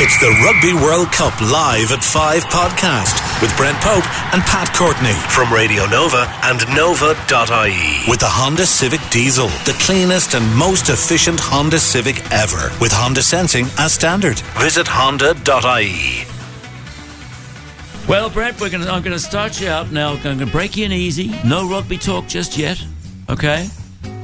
It's the Rugby World Cup live at 5 podcast with Brent Pope and Pat Courtney from Radio Nova and Nova.ie. With the Honda Civic Diesel, the cleanest and most efficient Honda Civic ever, with Honda Sensing as standard. Visit Honda.ie. Well, Brent, we're gonna, I'm going to start you out now. I'm going to break you in easy. No rugby talk just yet. Okay?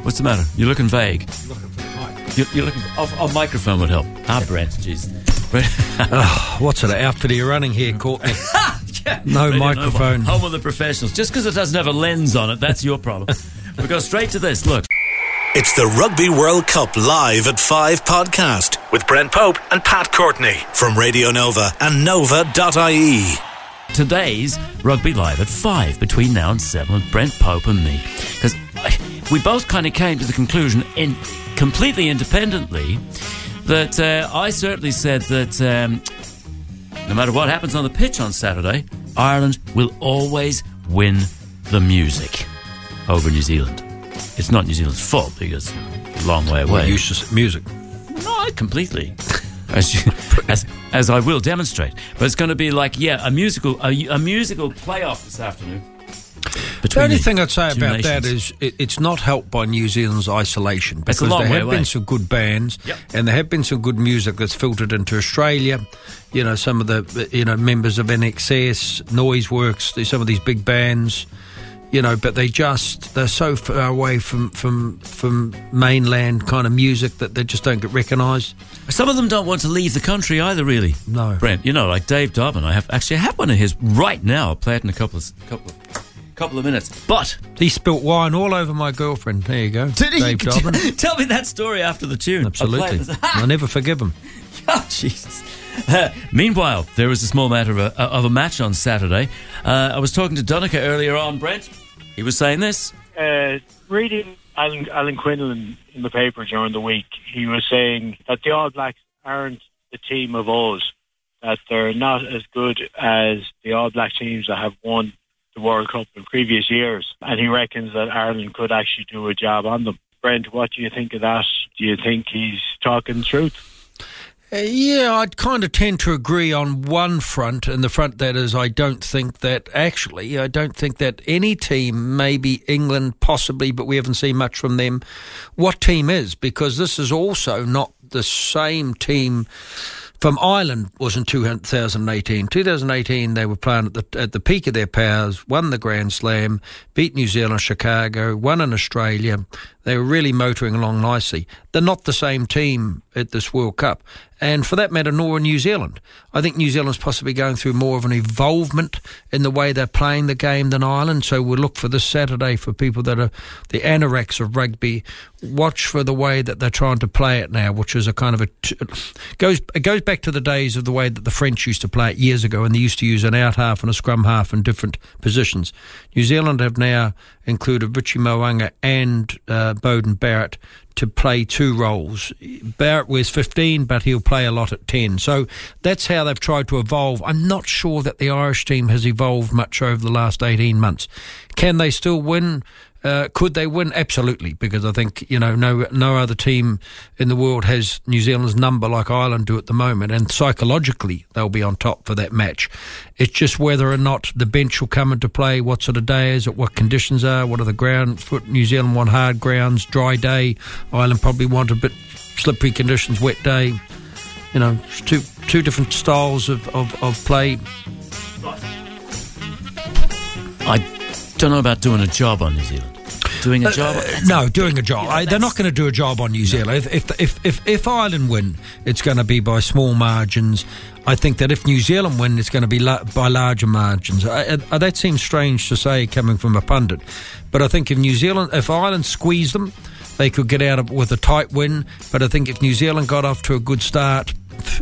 What's the matter? You're looking vague. Looking for the mic. You're, you're looking. For, a microphone would help. Ah, Brent, jeez. oh, what's it? Outfit are you running here, Courtney? yeah. No microphone. Nova. Home of the professionals. Just because it doesn't have a lens on it, that's your problem. we go straight to this. Look. It's the Rugby World Cup live at 5 podcast with Brent Pope and Pat Courtney from Radio Nova and Nova.ie. Today's Rugby Live at 5 between now and 7 with Brent Pope and me. Because uh, we both kind of came to the conclusion, in completely independently, that uh, I certainly said that um, no matter what happens on the pitch on Saturday, Ireland will always win the music over New Zealand. It's not New Zealand's fault because it's a long way away. We're used to music. No, completely. As, you, as, as I will demonstrate, but it's going to be like yeah, a musical a, a musical playoff this afternoon. The only thing I'd say about that is it, it's not helped by New Zealand's isolation because there have away. been some good bands yep. and there have been some good music that's filtered into Australia. You know, some of the you know members of INXS, Noise Works, some of these big bands. You know, but they just they're so far away from from from mainland kind of music that they just don't get recognised. Some of them don't want to leave the country either, really. No, Brent. You know, like Dave Dobbyn. I have actually I have one of his right now. I play it in a couple of couple of couple of minutes. But he spilt wine all over my girlfriend. There you go. Did he? Dave Dobbyn. Tell me that story after the tune. Absolutely. I never forgive him. oh, Jesus. Uh, meanwhile, there was a small matter of a, of a match on Saturday. Uh, I was talking to Donica earlier on, Brent. He was saying this. Uh, reading Alan, Alan Quinlan in the paper during the week, he was saying that the All Blacks aren't the team of us, that they're not as good as the All Black teams that have won the World Cup in previous years, and he reckons that Ireland could actually do a job on them. Brent, what do you think of that? Do you think he's talking truth? Uh, yeah, I'd kind of tend to agree on one front, and the front that is, I don't think that actually, I don't think that any team, maybe England possibly, but we haven't seen much from them, what team is, because this is also not the same team from Ireland was in 2018. 2018, they were playing at the at the peak of their powers, won the Grand Slam, beat New Zealand, Chicago, won in Australia. They were really motoring along nicely. They're not the same team at this World Cup. And for that matter, nor New Zealand. I think New Zealand's possibly going through more of an evolvement in the way they're playing the game than Ireland. So we'll look for this Saturday for people that are the anoraks of rugby. Watch for the way that they're trying to play it now, which is a kind of a t- goes it goes back to the days of the way that the French used to play it years ago, and they used to use an out half and a scrum half in different positions. New Zealand have now included Richie Mo'unga and uh, Beauden Barrett to play two roles. Barrett wears 15, but he'll play a lot at 10. So that's how they've tried to evolve. I'm not sure that the Irish team has evolved much over the last 18 months. Can they still win? Uh, could they win? Absolutely, because I think you know no no other team in the world has New Zealand's number like Ireland do at the moment, and psychologically they'll be on top for that match. It's just whether or not the bench will come into play, what sort of day is it, what conditions are, what are the ground. Foot New Zealand want hard grounds, dry day. Ireland probably want a bit slippery conditions, wet day. You know, two two different styles of, of, of play. I don't know about doing a job on New Zealand doing a uh, job? Uh, no, doing a job. I, they're not going to do a job on New Zealand. If, if, if, if Ireland win, it's going to be by small margins. I think that if New Zealand win, it's going to be la- by larger margins. I, I, that seems strange to say coming from a pundit, but I think if New Zealand, if Ireland squeeze them, they could get out of with a tight win. But I think if New Zealand got off to a good start,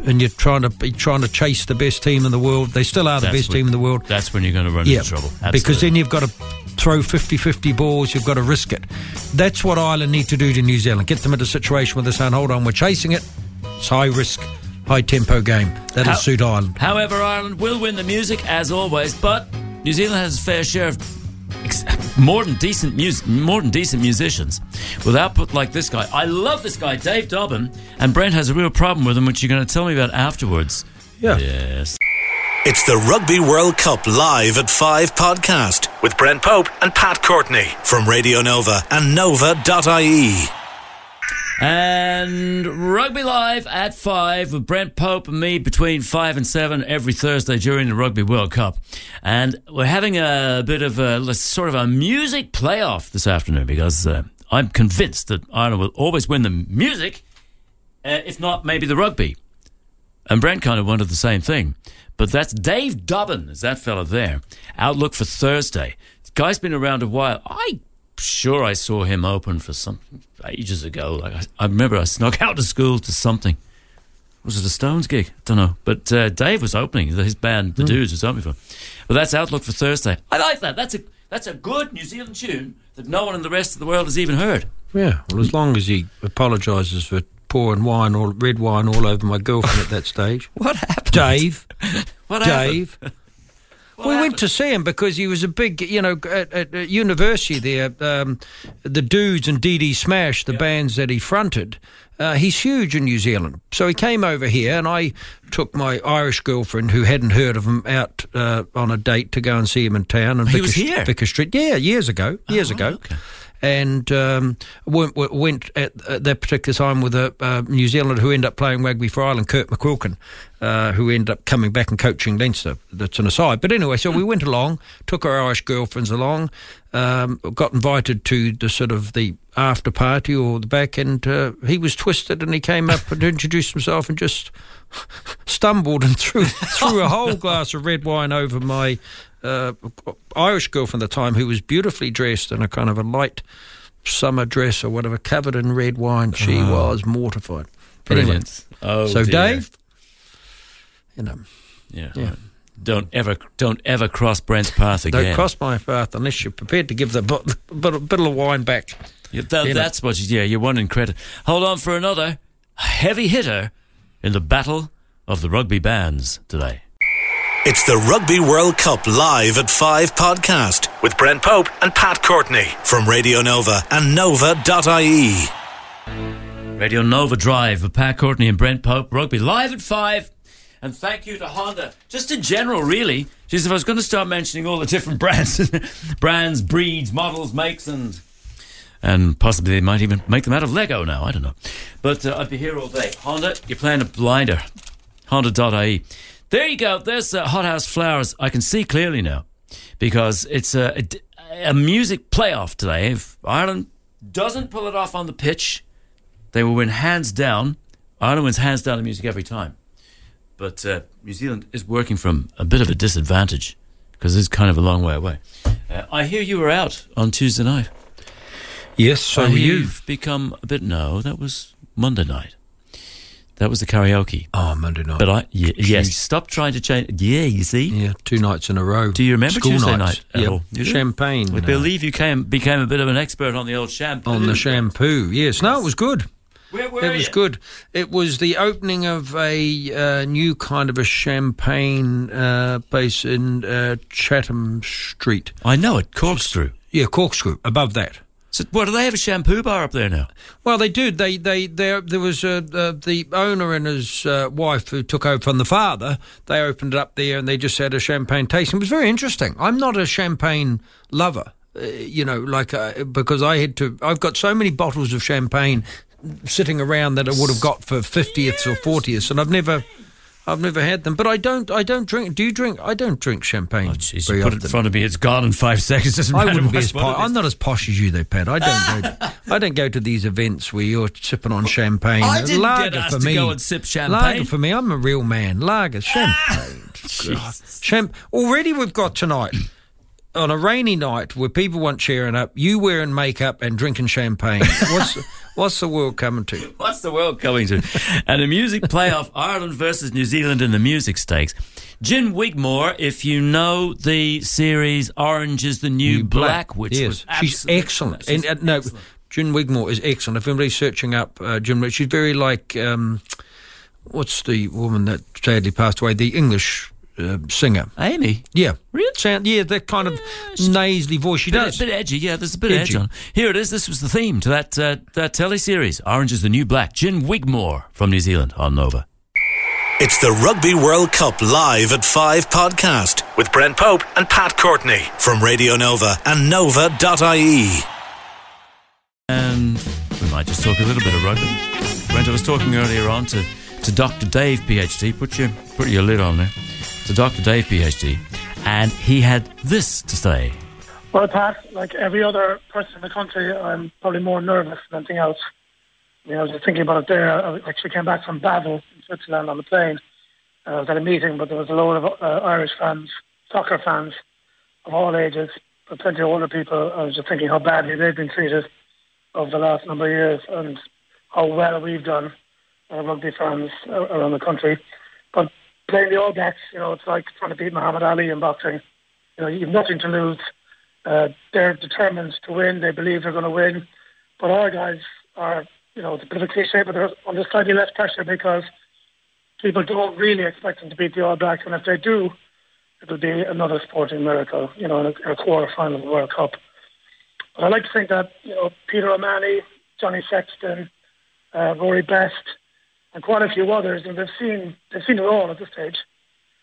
and you're trying to be trying to chase the best team in the world. They still are the that's best team in the world. That's when you're going to run yeah, into trouble. Absolutely. Because then you've got to throw 50-50 balls. You've got to risk it. That's what Ireland need to do to New Zealand. Get them in a situation where they're saying, "Hold on, we're chasing it. It's high risk." High tempo game. That'll How, suit Ireland. However, Ireland will win the music as always, but New Zealand has a fair share of more than decent music, more than decent musicians, with output like this guy. I love this guy, Dave Dobbyn, and Brent has a real problem with him, which you're going to tell me about afterwards. Yeah. Yes. It's the Rugby World Cup live at 5 podcast with Brent Pope and Pat Courtney from Radio Nova and Nova.ie. And Rugby Live at 5 with Brent Pope and me between 5 and 7 every Thursday during the Rugby World Cup. And we're having a bit of a sort of a music playoff this afternoon because uh, I'm convinced that Ireland will always win the music, uh, if not maybe the rugby. And Brent kind of wanted the same thing. But that's Dave Dobbyn, is that fella there. Outlook for Thursday. The guy's been around a while. I sure I saw him open for something ages ago. Like I, I remember I snuck out of school to something. Was it a Stones gig? I don't know. But uh, Dave was opening. His band, The mm. Dudes, was opening for. But that's Outlook for Thursday. I like that. That's a that's a good New Zealand tune that no one in the rest of the world has even heard. Yeah. Well, as long as he apologises for pouring wine or red wine all over my girlfriend at that stage. what happened? Dave. what Dave. Happened? We happened? went to see him because he was a big, you know, at, at, at university there. Um, the Dudes and DD Smash, the bands that he fronted. Uh, he's huge in New Zealand. So he came over here, and I took my Irish girlfriend, who hadn't heard of him, out uh, on a date to go and see him in town. And he Vicar, was here, Vicar Street. Yeah, years ago. Years oh, ago. Okay and um, went, went at, at, that particular time with a New Zealander who ended up playing rugby for Ireland, Kurt McQuilkin, uh, who ended up coming back and coaching Leinster. That's an aside. But anyway, so we went along, took our Irish girlfriends along, um, got invited to the sort of the after party or the back, and uh, he was twisted and he came up and introduced himself and just stumbled and threw threw a whole glass of red wine over my uh, Irish girlfriend at the time who was beautifully dressed in a kind of a light summer dress or whatever, covered in red wine. She oh. was mortified. Brilliant. Anyway, oh, so dear. Dave, you know, yeah. yeah. Don't ever, don't ever cross Brent's path again. Don't cross my path unless you're prepared to give the bottle, bottle of wine back. Yeah, that, that's know. what. You, yeah, you're wanting credit. Hold on for another heavy hitter in the battle of the rugby bands today. It's the Rugby World Cup live at 5 podcast with Brent Pope and Pat Courtney from Radio Nova and Nova.ie. Radio Nova Drive with Pat Courtney and Brent Pope. Rugby live at 5. And thank you to Honda. Just in general, really. Just if I was going to start mentioning all the different brands, brands, breeds, models, makes, and and possibly they might even make them out of Lego now. I don't know. But uh, I'd be here all day. Honda, you're playing a blinder. Honda.ie. There you go. There's uh, Hothouse Flowers. I can see clearly now because it's a, a, a, music playoff today. If Ireland doesn't pull it off on the pitch, they will win hands down. Ireland wins hands down in music every time. But uh, New Zealand is working from a bit of a disadvantage because it's kind of a long way away. Uh, I hear you were out on Tuesday night. Yes, so you've become a bit. No, that was Monday night. That was the karaoke. Oh, Monday night. But I, yeah, yes, stop trying to change. Yeah, you see. Yeah, two nights in a row. Do you remember School Tuesday nights. night? Yeah, champagne. I believe you came became a bit of an expert on the old shampoo. On the shampoo, yes. No, it was good. Where, where it was you? good. It was the opening of a uh, new kind of a champagne uh, place in uh, Chatham Street. I know it, Corkscrew. Yeah, Corkscrew. Above that. So, what do they have a shampoo bar up there now? Well, they do. They they there there was uh, uh, the owner and his uh, wife who took over from the father. They opened it up there and they just had a champagne tasting. It was very interesting. I'm not a champagne lover, uh, you know, like because I had to. I've got so many bottles of champagne sitting around that I would have got for fiftieths or fortieths, and I've never I've never had them, but I don't. I don't drink. Do you drink? I don't drink champagne. Oh, geez, put often. it in front of me. It's gone in five seconds. Doesn't I wouldn't be as po- I'm not as posh as you, though, Pat. I don't. go to, I don't go to these events where you're sipping on champagne. I didn't Lager get asked for me. to go and sip champagne. Lager for me. I'm a real man. Lager, champagne. Ah, Champ- Already we've got tonight on a rainy night where people want cheering up, you wearing makeup and drinking champagne. What's what's the world coming to? What's the world coming to? and a music playoff: Ireland versus New Zealand in the music stakes. Gin Wigmore, if you know the series Orange is the New, new Black, Black, which yes. was she's excellent. She's and, uh, no, excellent. Gin Wigmore is excellent. If anybody's searching up uh, Gin, she's very like um, what's the woman that sadly passed away? The English uh, singer. Amy. Yeah. Really? Sound, yeah, that kind of nasally voice she Bit, does. A bit edgy, yeah. There's a bit of Edgy. edge on. Here it is. This was the theme to that uh, that teleseries. Orange is the New Black. Gin Wigmore from New Zealand on Nova. It's the Rugby World Cup Live at 5 podcast with Brent Pope and Pat Courtney from Radio Nova and Nova.ie. And we might just talk a little bit of rugby. Brent, I was talking earlier on to, to Dr. Dave, PhD. Put your put your lid on there. To Dr. Dave, PhD, and he had this to say. Well, Pat, like every other person in the country, I'm probably more nervous than anything else. You know, I was just thinking about it there. I actually came back from Basel in Switzerland on the plane. I was at a meeting, but there was a load of uh, Irish fans, soccer fans of all ages, but plenty of older people. I was just thinking how badly they've been treated over the last number of years and how well we've done, uh, rugby fans around the country. Playing the All Blacks, you know, it's like trying to beat Muhammad Ali in boxing. You know, you've nothing to lose. Uh, they're determined to win. They believe they're going to win. But our guys are, you know, it's a bit of a cliche, but they're under slightly less pressure because people don't really expect them to beat the All Blacks. And if they do, it'll be another sporting miracle, you know, in a, in a quarter final of the World Cup. But I like to think that, you know, Peter O'Mahony, Johnny Sexton, uh, Rory Best, and quite a few others, and they've seen they've seen it all at this stage,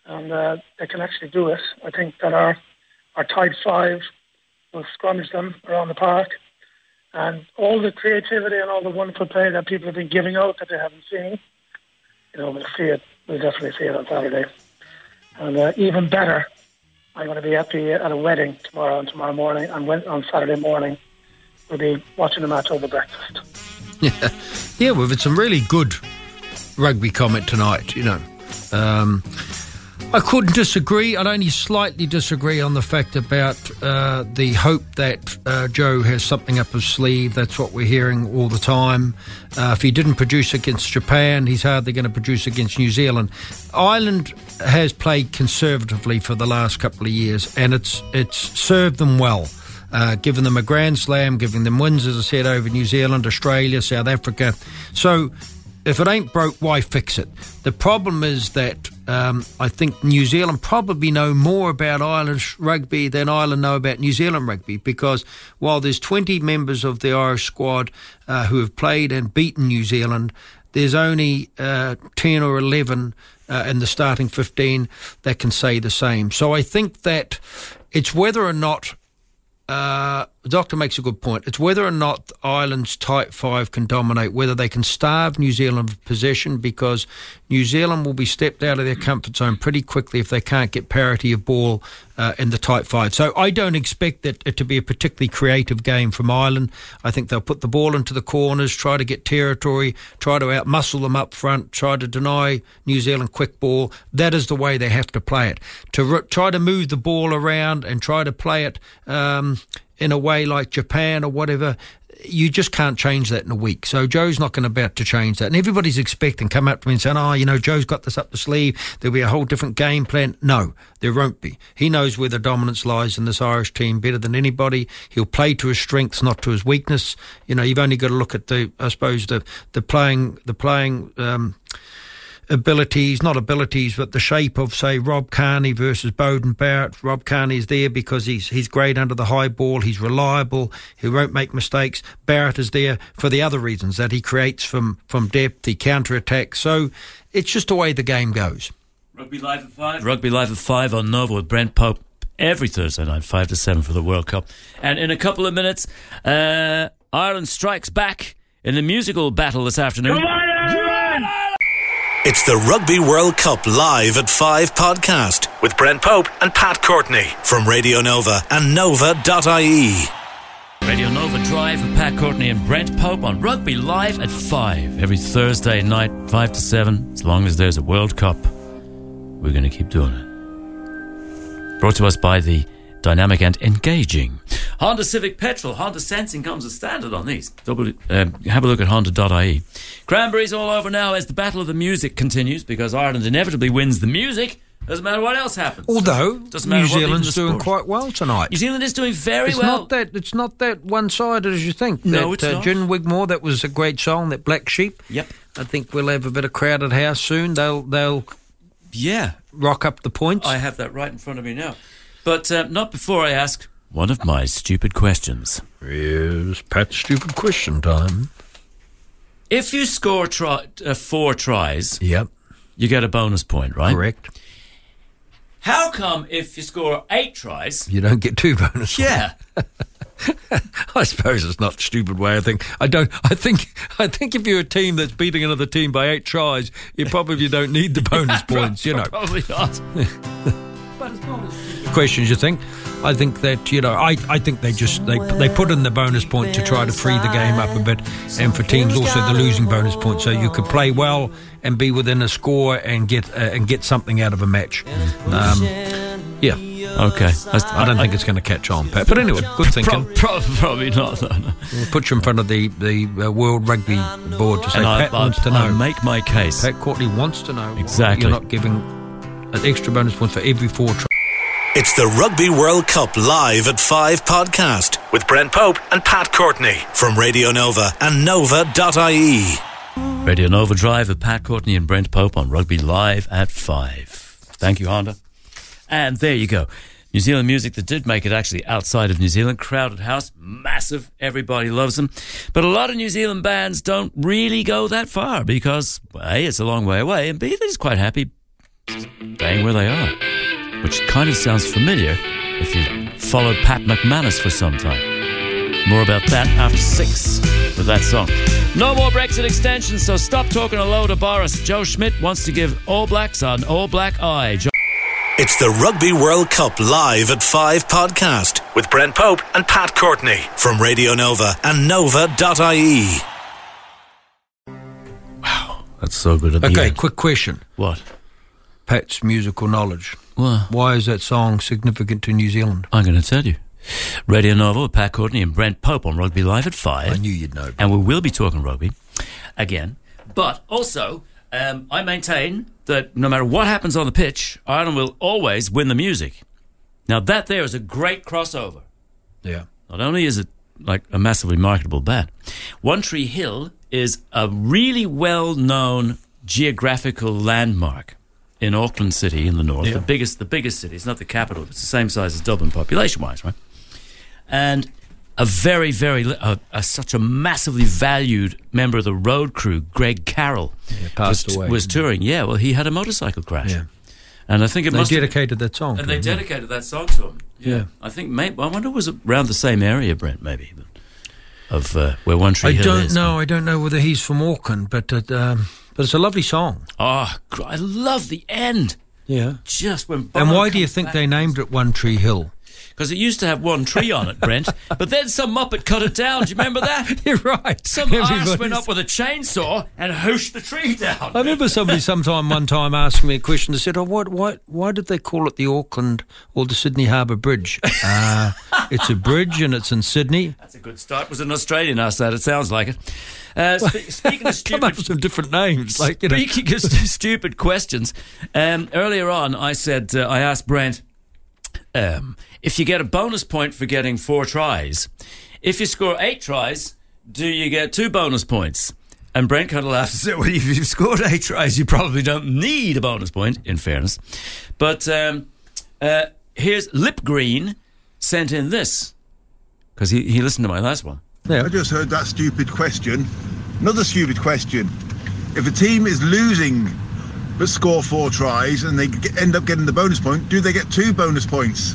and uh, they can actually do it. I think that our our tight five will scrummage them around the park, and all the creativity and all the wonderful play that people have been giving out that they haven't seen, you know, we'll see it. We'll definitely see it on Saturday, and uh, even better, I'm going to be at the at a wedding tomorrow and tomorrow morning, and on Saturday morning, we'll be watching the match over breakfast. Yeah, we've had some really good rugby comment tonight, you know. Um, I couldn't disagree. I'd only slightly disagree on the fact about uh, the hope that uh, Joe has something up his sleeve. That's what we're hearing all the time. Uh, if he didn't produce against Japan, he's hardly going to produce against New Zealand. Ireland has played conservatively for the last couple of years, and it's it's served them well uh, giving them a grand slam, giving them wins, as I said, over New Zealand, Australia, South Africa. So if it ain't broke, why fix it? The problem is that um, I think New Zealand probably know more about Irish rugby than Ireland know about New Zealand rugby because while there's 20 members of the Irish squad uh, who have played and beaten New Zealand, there's only uh, 10 or 11 uh, in the starting 15 that can say the same. So I think that it's whether or not uh, the doctor makes a good point. It's whether or not Ireland's tight five can dominate, whether they can starve New Zealand of possession, because New Zealand will be stepped out of their comfort zone pretty quickly if they can't get parity of ball uh, in the tight five. So I don't expect it, it to be a particularly creative game from Ireland. I think they'll put the ball into the corners, try to get territory, try to outmuscle them up front, try to deny New Zealand quick ball. That is the way they have to play it. To r- try to move the ball around and try to play it. Um, in a way like Japan or whatever, you just can't change that in a week. So Joe's not going to about to change that. And everybody's expecting, come up to me and saying, oh, you know, Joe's got this up the sleeve. There'll be a whole different game plan. No, there won't be. He knows where the dominance lies in this Irish team better than anybody. He'll play to his strengths, not to his weakness. You know, you've only got to look at the, I suppose, the, the playing, the playing, um, abilities, not abilities, but the shape of, say, Rob Kearney versus Beauden Barrett. Rob Kearney is there because he's he's great under the high ball. He's reliable. He won't make mistakes. Barrett is there for the other reasons that he creates from from depth. He counter attacks. So it's just the way the game goes. Rugby Live at 5. Rugby Live at 5 on Nova with Brent Pope every Thursday night, 5 to 7 for the World Cup. And in a couple of minutes, uh, Ireland strikes back in the musical battle this afternoon. It's the Rugby World Cup Live at 5 podcast with Brent Pope and Pat Courtney from Radio Nova and Nova.ie. Radio Nova Drive with Pat Courtney and Brent Pope on Rugby Live at 5 every Thursday night, 5 to 7. As long as there's a World Cup, we're going to keep doing it. Brought to us by the dynamic and engaging Honda Civic Petrol. Honda Sensing comes as standard on these. Double, um, have a look at Honda.ie. Cranberries all over now as the battle of the music continues because Ireland inevitably wins the music. Doesn't matter what else happens. Although New Zealand's doing quite well tonight. New Zealand is doing very It's well. not that it's not that one sided as you think. No, that, it's uh, not. Gin Wigmore, that was a great song, that Black Sheep. Yep. I think we'll have a bit of crowded house soon. They'll they'll Yeah, rock up the points? I have that right in front of me now. But uh, not before I ask one of my stupid questions. Yes, Pat's stupid question time. If you score try, uh, four tries, Yep, you get a bonus point, right? correct. How come if you score eight tries, You don't get two bonus. yeah, I suppose it's not a stupid way of thinking. I don't. I think. I think if you're a team that's beating another team by eight tries, you probably don't need the bonus points. You know. probably not. questions you think. I think that you know, I, I think they just they they put in the bonus point to try to free the game up a bit, and for teams also the losing bonus point, so you could play well and be within a score and get uh, and get something out of a match. Um, yeah, Okay, I don't think it's going to catch on, Pat. But anyway, good thinking. Pro- pro- probably not. No, no. We'll put you in front of the the uh, World Rugby Board to say And I, Pat wants to I, I know. make my case. Pat Courtney wants to know. Exactly. You're not giving an extra bonus point for every four tries. It's the Rugby World Cup live at 5 podcast with Brent Pope and Pat Courtney from Radio Nova and Nova.ie. Radio Nova Drive with Pat Courtney and Brent Pope on Rugby Live at 5. Thank you, Honda. And there you go. New Zealand music that did make it actually outside of New Zealand. Crowded house, massive. Everybody loves them. But a lot of New Zealand bands don't really go that far because, A, it's a long way away, and B, they're just quite happy staying where they are. Which kind of sounds familiar if you followed Pat McManus for some time. More about that after six with that song. No more Brexit extensions, so stop talking a load of Boris. Joe Schmidt wants to give All Blacks an All Black eye. Jo- It's the Rugby World Cup live at 5 podcast with Brent Pope and Pat Courtney from Radio Nova and Nova.ie. Wow, that's so good at the Okay, end. quick question. What? Pat's musical knowledge. Well, Why is that song significant to New Zealand? I'm going to tell you. Radio Nova with Pat Courtney and Brent Pope on Rugby Live at 5. I knew you'd know. and we will be talking rugby again. But also, um, I maintain that no matter what happens on the pitch, Ireland will always win the music. Now that there is a great crossover. Yeah. Not only is it like a massively marketable band, One Tree Hill is a really well-known geographical landmark in Auckland City in the north, Yeah. the biggest, the biggest city. It's not the capital; it's the same size as Dublin population-wise, right? And a very, very, uh, uh, such a massively valued member of the road crew, Greg Carroll, passed was, away. was touring. Yeah, well, he had a motorcycle crash, Yeah. and I think it They must have- dedicated that song. and they him, yeah. dedicated that song to him. Yeah. I think. Maybe, I wonder was it around the same area, Brent. Maybe of uh, where One Tree I Hill don't is. know. I don't know whether he's from Auckland, but it, um, but it's a lovely song. Oh, I love the end. Yeah. Just when. And why do you think they named it One Tree Hill? Because it used to have one tree on it, Brent. but then some muppet cut it down. Do you remember that? You're right. Some arse Everybody's- went up with a chainsaw and hooshed the tree down. I remember somebody sometime one time asking me a question. They said, "Oh, what, what, why did they call it the Auckland or the Sydney Harbour Bridge? Uh, it's a bridge and it's in Sydney. That's a good start. Was an Australian asked that? It sounds like it. Uh, spe- speaking of Come up stupid with some different names, like you know. Speaking of st- stupid questions, um, earlier on I said uh, I asked Brent um, if you get a bonus point for getting four tries. If you score eight tries, do you get two bonus points? And Brent kind of laughed and said, "Well, if you've scored eight tries, you probably don't need a bonus point." In fairness, but um, uh, here's Lip Green sent in this because he, he listened to my last one. Yeah. I just heard that stupid question. Another stupid question. If a team is losing but score four tries and they end up getting the bonus point, do they get two bonus points?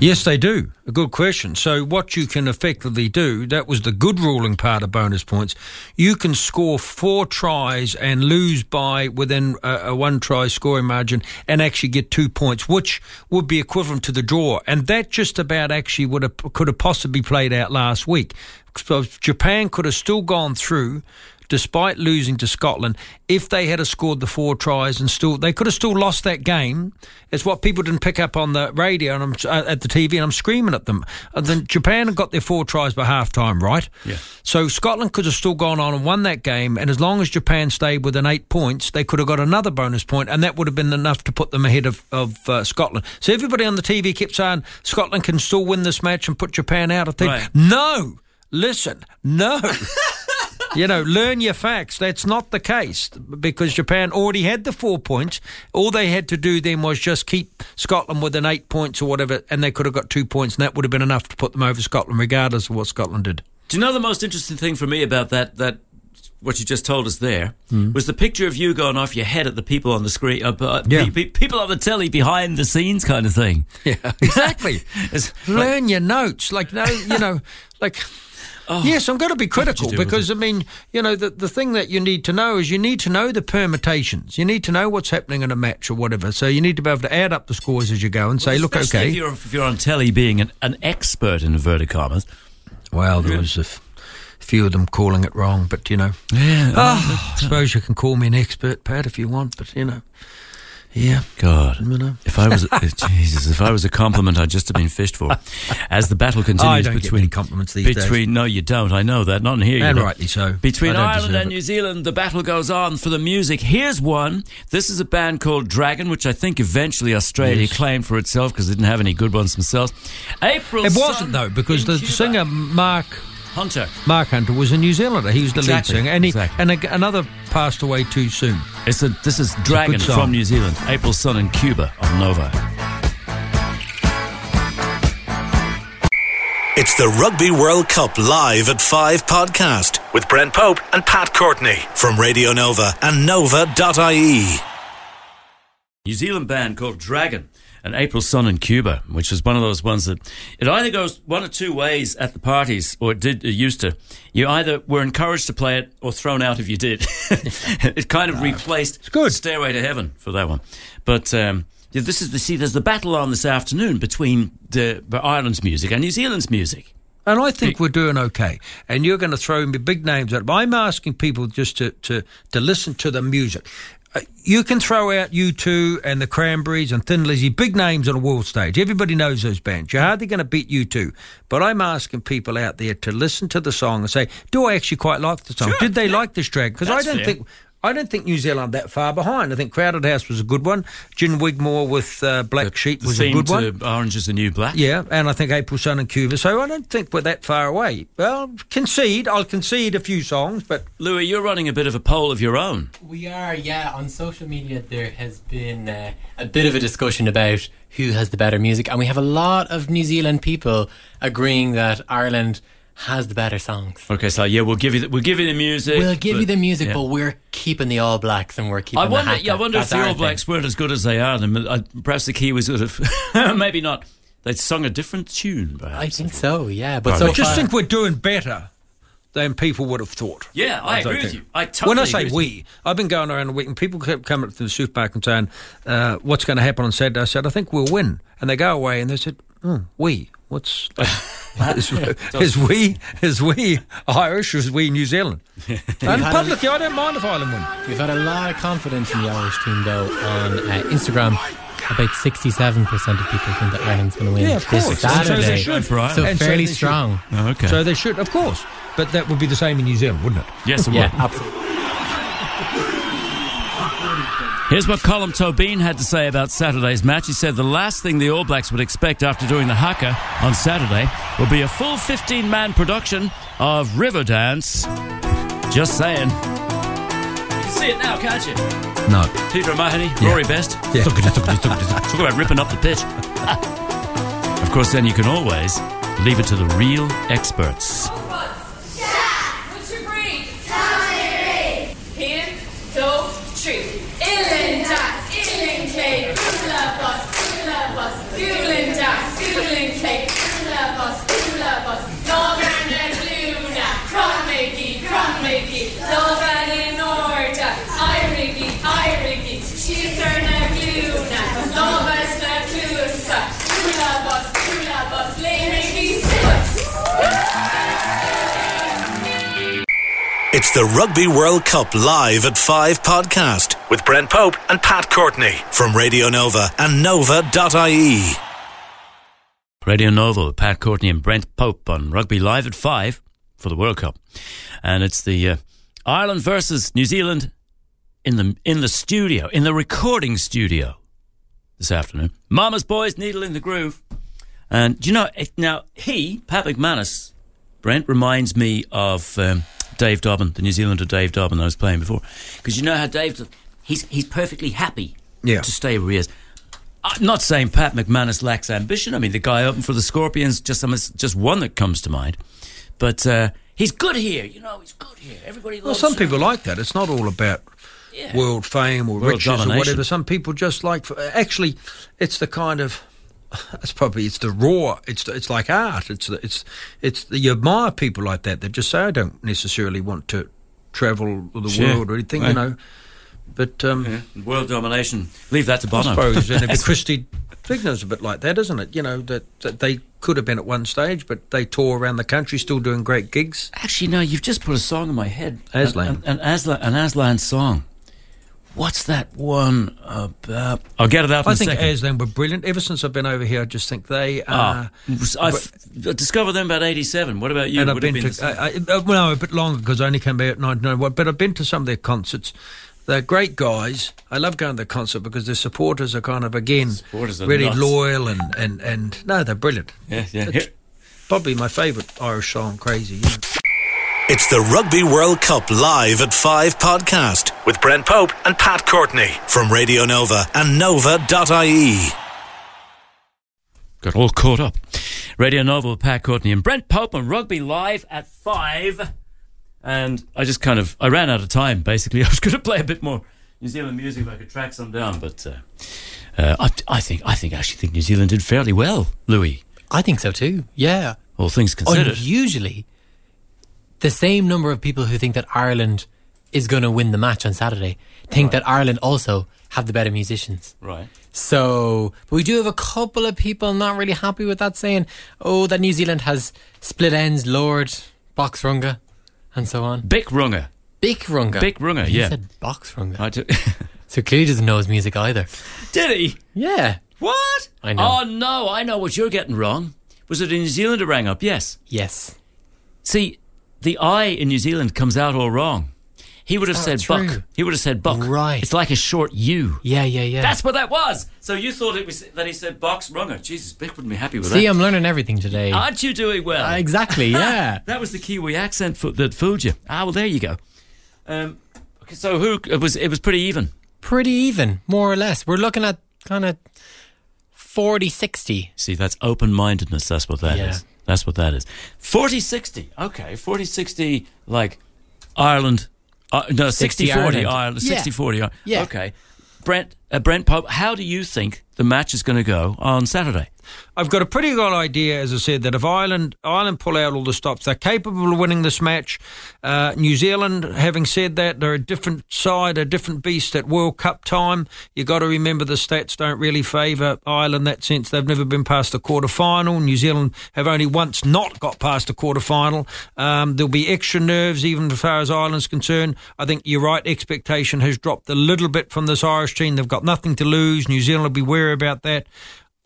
Yes, they do. A good question. So, what you can effectively do, that was the good ruling part of bonus points. You can score four tries and lose by within a, a one try scoring margin and actually get two points, which would be equivalent to the draw. And that just about actually would have, could have possibly played out last week. So, Japan could have still gone through despite losing to Scotland, if they had scored the four tries and still, they could have still lost that game. It's what people didn't pick up on the radio and I'm uh, at the TV, and I'm screaming at them. And then Japan got their four tries by half time, right? Yeah. So Scotland could have still gone on and won that game, and as long as Japan stayed within eight points, they could have got another bonus point, and that would have been enough to put them ahead of, of uh, Scotland. So everybody on the TV kept saying Scotland can still win this match and put Japan out. I think Right. no. Listen, no. you know, learn your facts. That's not the case because Japan already had the four points. All they had to do then was just keep Scotland within eight points or whatever, and they could have got two points, and that would have been enough to put them over Scotland, regardless of what Scotland did. Do you know the most interesting thing for me about that that what you just told us there Hmm. was the picture of you going off your head at the people on the screen, uh, uh, Yeah. pe- pe- people on the telly behind the scenes kind of thing. Yeah, exactly. Learn your notes. Like no, you know, like. Oh. yes, I'm going to be critical because I mean, you know, the the thing that you need to know is you need to know the permutations. You need to know what's happening in a match or whatever. So you need to be able to add up the scores as you go and say, look, okay. If you're, if you're on telly being an, an expert in inverted commas. Well, there was a f- few of them calling it wrong, but you know, Yeah. oh, I suppose you can call me an expert, Pat, if you want. But you know, yeah, God. you know. If I was, Jesus, if I was a compliment, I'd just have been fished for. As the battle continues I don't get between compliments these days. between, no, you don't. I know that. Not in here. you And rightly so. Between Ireland and it. New Zealand, the battle goes on for the music. Here's one. This is a band called Dragon, which I think eventually Australia claimed for itself because they didn't have any good ones themselves. April. It wasn't though, because the Cuba. singer Marc Hunter. Marc Hunter was a New Zealander. He was the Exactly, lead singer, and he, exactly. and a, another passed away too soon. It's a, this is Dragon song. from New Zealand. April Sun in Cuba on Nova. It's the Rugby World Cup live at 5 podcast with Brent Pope and Pat Courtney from Radio Nova and Nova.ie. New Zealand band called Dragon and April Sun in Cuba, which is one of those ones that it either goes one or two ways at the parties, or it did it used to. You either were encouraged to play it or thrown out if you did. it kind of replaced good. Stairway to Heaven for that one. But um, yeah, this is the see. There's the battle on this afternoon between the, the Ireland's music and New Zealand's music. And I think we're doing okay. And you're going to throw me big names at. I'm asking people just to, to, to listen to the music. Uh, you can throw out U2 and the Cranberries and Thin Lizzy, big names on a world stage. Everybody knows those bands. You're hardly going to beat U2. But I'm asking people out there to listen to the song and say, do I actually quite like the song? Sure, Did they yeah. like this drag? Because I don't fair. think. I don't think New Zealand that far behind. I think Crowded House was a good one. Gin Wigmore with uh, Black Sheep The was a theme good one. Orange is the New Black. Yeah, and I think April Sun and Cuba. So I don't think we're that far away. Well, concede. I'll concede a few songs, but Louis, you're running a bit of a poll of your own. We are, yeah. On social media, there has been uh, a bit of a discussion about who has the better music, and we have a lot of New Zealand people agreeing that Ireland has the better songs. Okay, so yeah, we'll give you the, we'll give you the music. We'll give you the music, yeah. but we're keeping the All Blacks and we're keeping I the wonder. haka. Yeah, I wonder if the our All thing. Blacks weren't as good as they are. Then uh, perhaps the key was sort of maybe not. They'd sung a different tune. Perhaps. I think so, yeah. But Right, so I I just far, think we're doing better than people would have thought. Yeah, I, don't agree with you. I totally when I say with we. I've been going around the week and people kept coming up to the supermarket and saying, uh, "What's going to happen on Saturday?" I said, "I think we'll win." And they go away and they said, oh, "We, what's is, is we is we Irish or is we New Zealand?" and publicly, I don't mind if Ireland win. we've had a lot of confidence in the Irish team, though. On uh, Instagram, about 67% of people think that Ireland's going to win Yeah, of this course. So they should. For Ireland. So And fairly they should. strong. Oh, okay. So they should, of course. But that would be the same in New Zealand, wouldn't it? yes, it Yeah, will. absolutely. Here's what Colin Tobin had to say about Saturday's match. He said the last thing the All Blacks would expect after doing the haka on Saturday will be a full 15 man production of Riverdance. Just saying. You can see it now, can't you? No. Peter Mahoney, Yeah. Rory Best. Yeah. Talk about ripping up the pitch. of course, then you can always leave it to the real experts. The Rugby World Cup live at 5 podcast with Brent Pope and Pat Courtney from Radio Nova and Nova.ie. Radio Nova, Pat Courtney and Brent Pope on Rugby Live at 5 for the World Cup. And it's the uh, Ireland versus New Zealand in the in the studio, in the recording studio this afternoon. Mama's Boys, Needle in the Groove. And you know, now he, Pat McManus, Brent, reminds me of um, Dave Dobbyn, the New Zealander Dave Dobbyn I was playing before. Because you know how Dave, he's, he's perfectly happy Yeah. to stay where he is. I'm not saying Pat McManus lacks ambition. I mean, the guy opened for the Scorpions, just just one that comes to mind. But uh, he's good here. You know, he's good here. Everybody Well, some him. people like that. It's not all about Yeah. world fame or World riches or whatever. Some people just like. Actually, it's the kind of. It's probably it's the raw. It's it's like art. It's the, it's it's the, you admire people like that. That just say I don't necessarily want to travel the Sure. world or anything. Right. You know, but um, World domination. Leave that to I suppose and if Christy Figner's a bit like that, isn't it? You know that, that they could have been at one stage, but they tour around the country, still doing great gigs. Actually, no, you've just put a song in my head. Aslan. An, an, Aslan, an Aslan song. What's that one about? I'll get it out I think. Aslan were brilliant. Ever since I've been over here, I just think they are. Ah, I've discovered them about 87. What about you? and I've it been to, I, I, uh, well, no, a bit longer because I only came back at 1991, but I've been to some of their concerts. They're great guys. I love going to the concert because their supporters are kind of, again, really nuts. loyal and, and, and no, they're brilliant. yeah, yeah. It's probably my favourite Irish song, Crazy. Yeah. It's the Rugby World Cup Live at 5 podcast with Brent Pope and Pat Courtney from Radio Nova and Nova.ie. Got all caught up. Radio Nova with Pat Courtney and Brent Pope on Rugby Live at 5. And I just kind of, I ran out of time, basically. I was going to play a bit more New Zealand music if I could track some down, but uh, uh, I, I think, I think, I actually think New Zealand did fairly well, Louis, I think so too. Yeah. all things considered. Unusually, the same number of people who think that Ireland is going to win the match on Saturday think that Ireland also have the better musicians. Right. So, but we do have a couple of people not really happy with that, saying, "Oh, that New Zealand has Split Enz, Lorde, Box Runga, and so on." Bic Runga. Big Runga, Big Runger, He yeah. said Box Runga. I do- So clearly doesn't know his music either. Did he? Yeah. What? I know. Oh, no, I know what you're getting wrong. Was it a New Zealander rang up? Yes. Yes. See, the I in New Zealand comes out all wrong. He would have said true? buck. He would have said buck. Right. It's like a short U. Yeah, yeah, yeah. That's what that was. So you thought it was that he said box runger. Jesus, Bic wouldn't be happy with that. See, that. I'm learning everything today. Aren't you doing well? Uh, exactly. Yeah. that was the Kiwi accent fo- that fooled you. Ah, well, there you go. Um, okay, so who it was? It was pretty even. Pretty even, more or less. We're looking at kind of 40 60. See, that's open mindedness. That's what that is. That's what that is. 40 60. Okay. 40 60, like Ireland. Uh, no, 60 60 40 Ireland. Ireland. Yeah. 60 40. Yeah. Okay. Brent, uh, Brent Pope, how do you think the match is going to go on Saturday? I've got a pretty good idea, as I said, that if Ireland Ireland pull out all the stops, they're capable of winning this match. Uh, New Zealand, having said that, they're a different side, a different beast at World Cup time. You've got to remember the stats don't really favour Ireland that sense. They've never been past the quarter final. New Zealand have only once not got past the quarter final. Um, there'll be extra nerves, even as far as Ireland's concerned. I think you're right, expectation has dropped a little bit from this Irish team. They've got nothing to lose. New Zealand will be wary about that.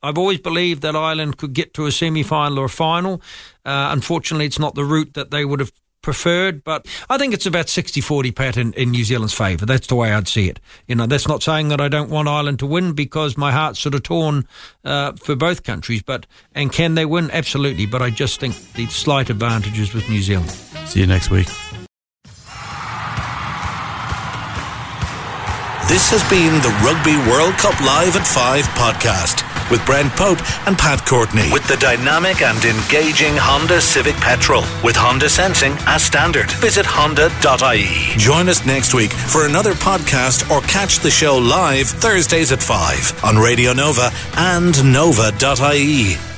I've always believed that Ireland could get to a semi final or a final. Uh, unfortunately, it's not the route that they would have preferred, but I think it's about 60 40 pat in, in New Zealand's favour. That's the way I'd see it. You know, that's not saying that I don't want Ireland to win because my heart's sort of torn uh, for both countries, but and can they win? Absolutely, but I just think the slight advantage is with New Zealand. See you next week. This has been the Rugby World Cup Live at 5 podcast with Brent Pope and Pat Courtney. With the dynamic and engaging Honda Civic Petrol with Honda Sensing as standard. Visit honda.ie. Join us next week for another podcast or catch the show live Thursdays at 5 on Radio Nova and nova.ie.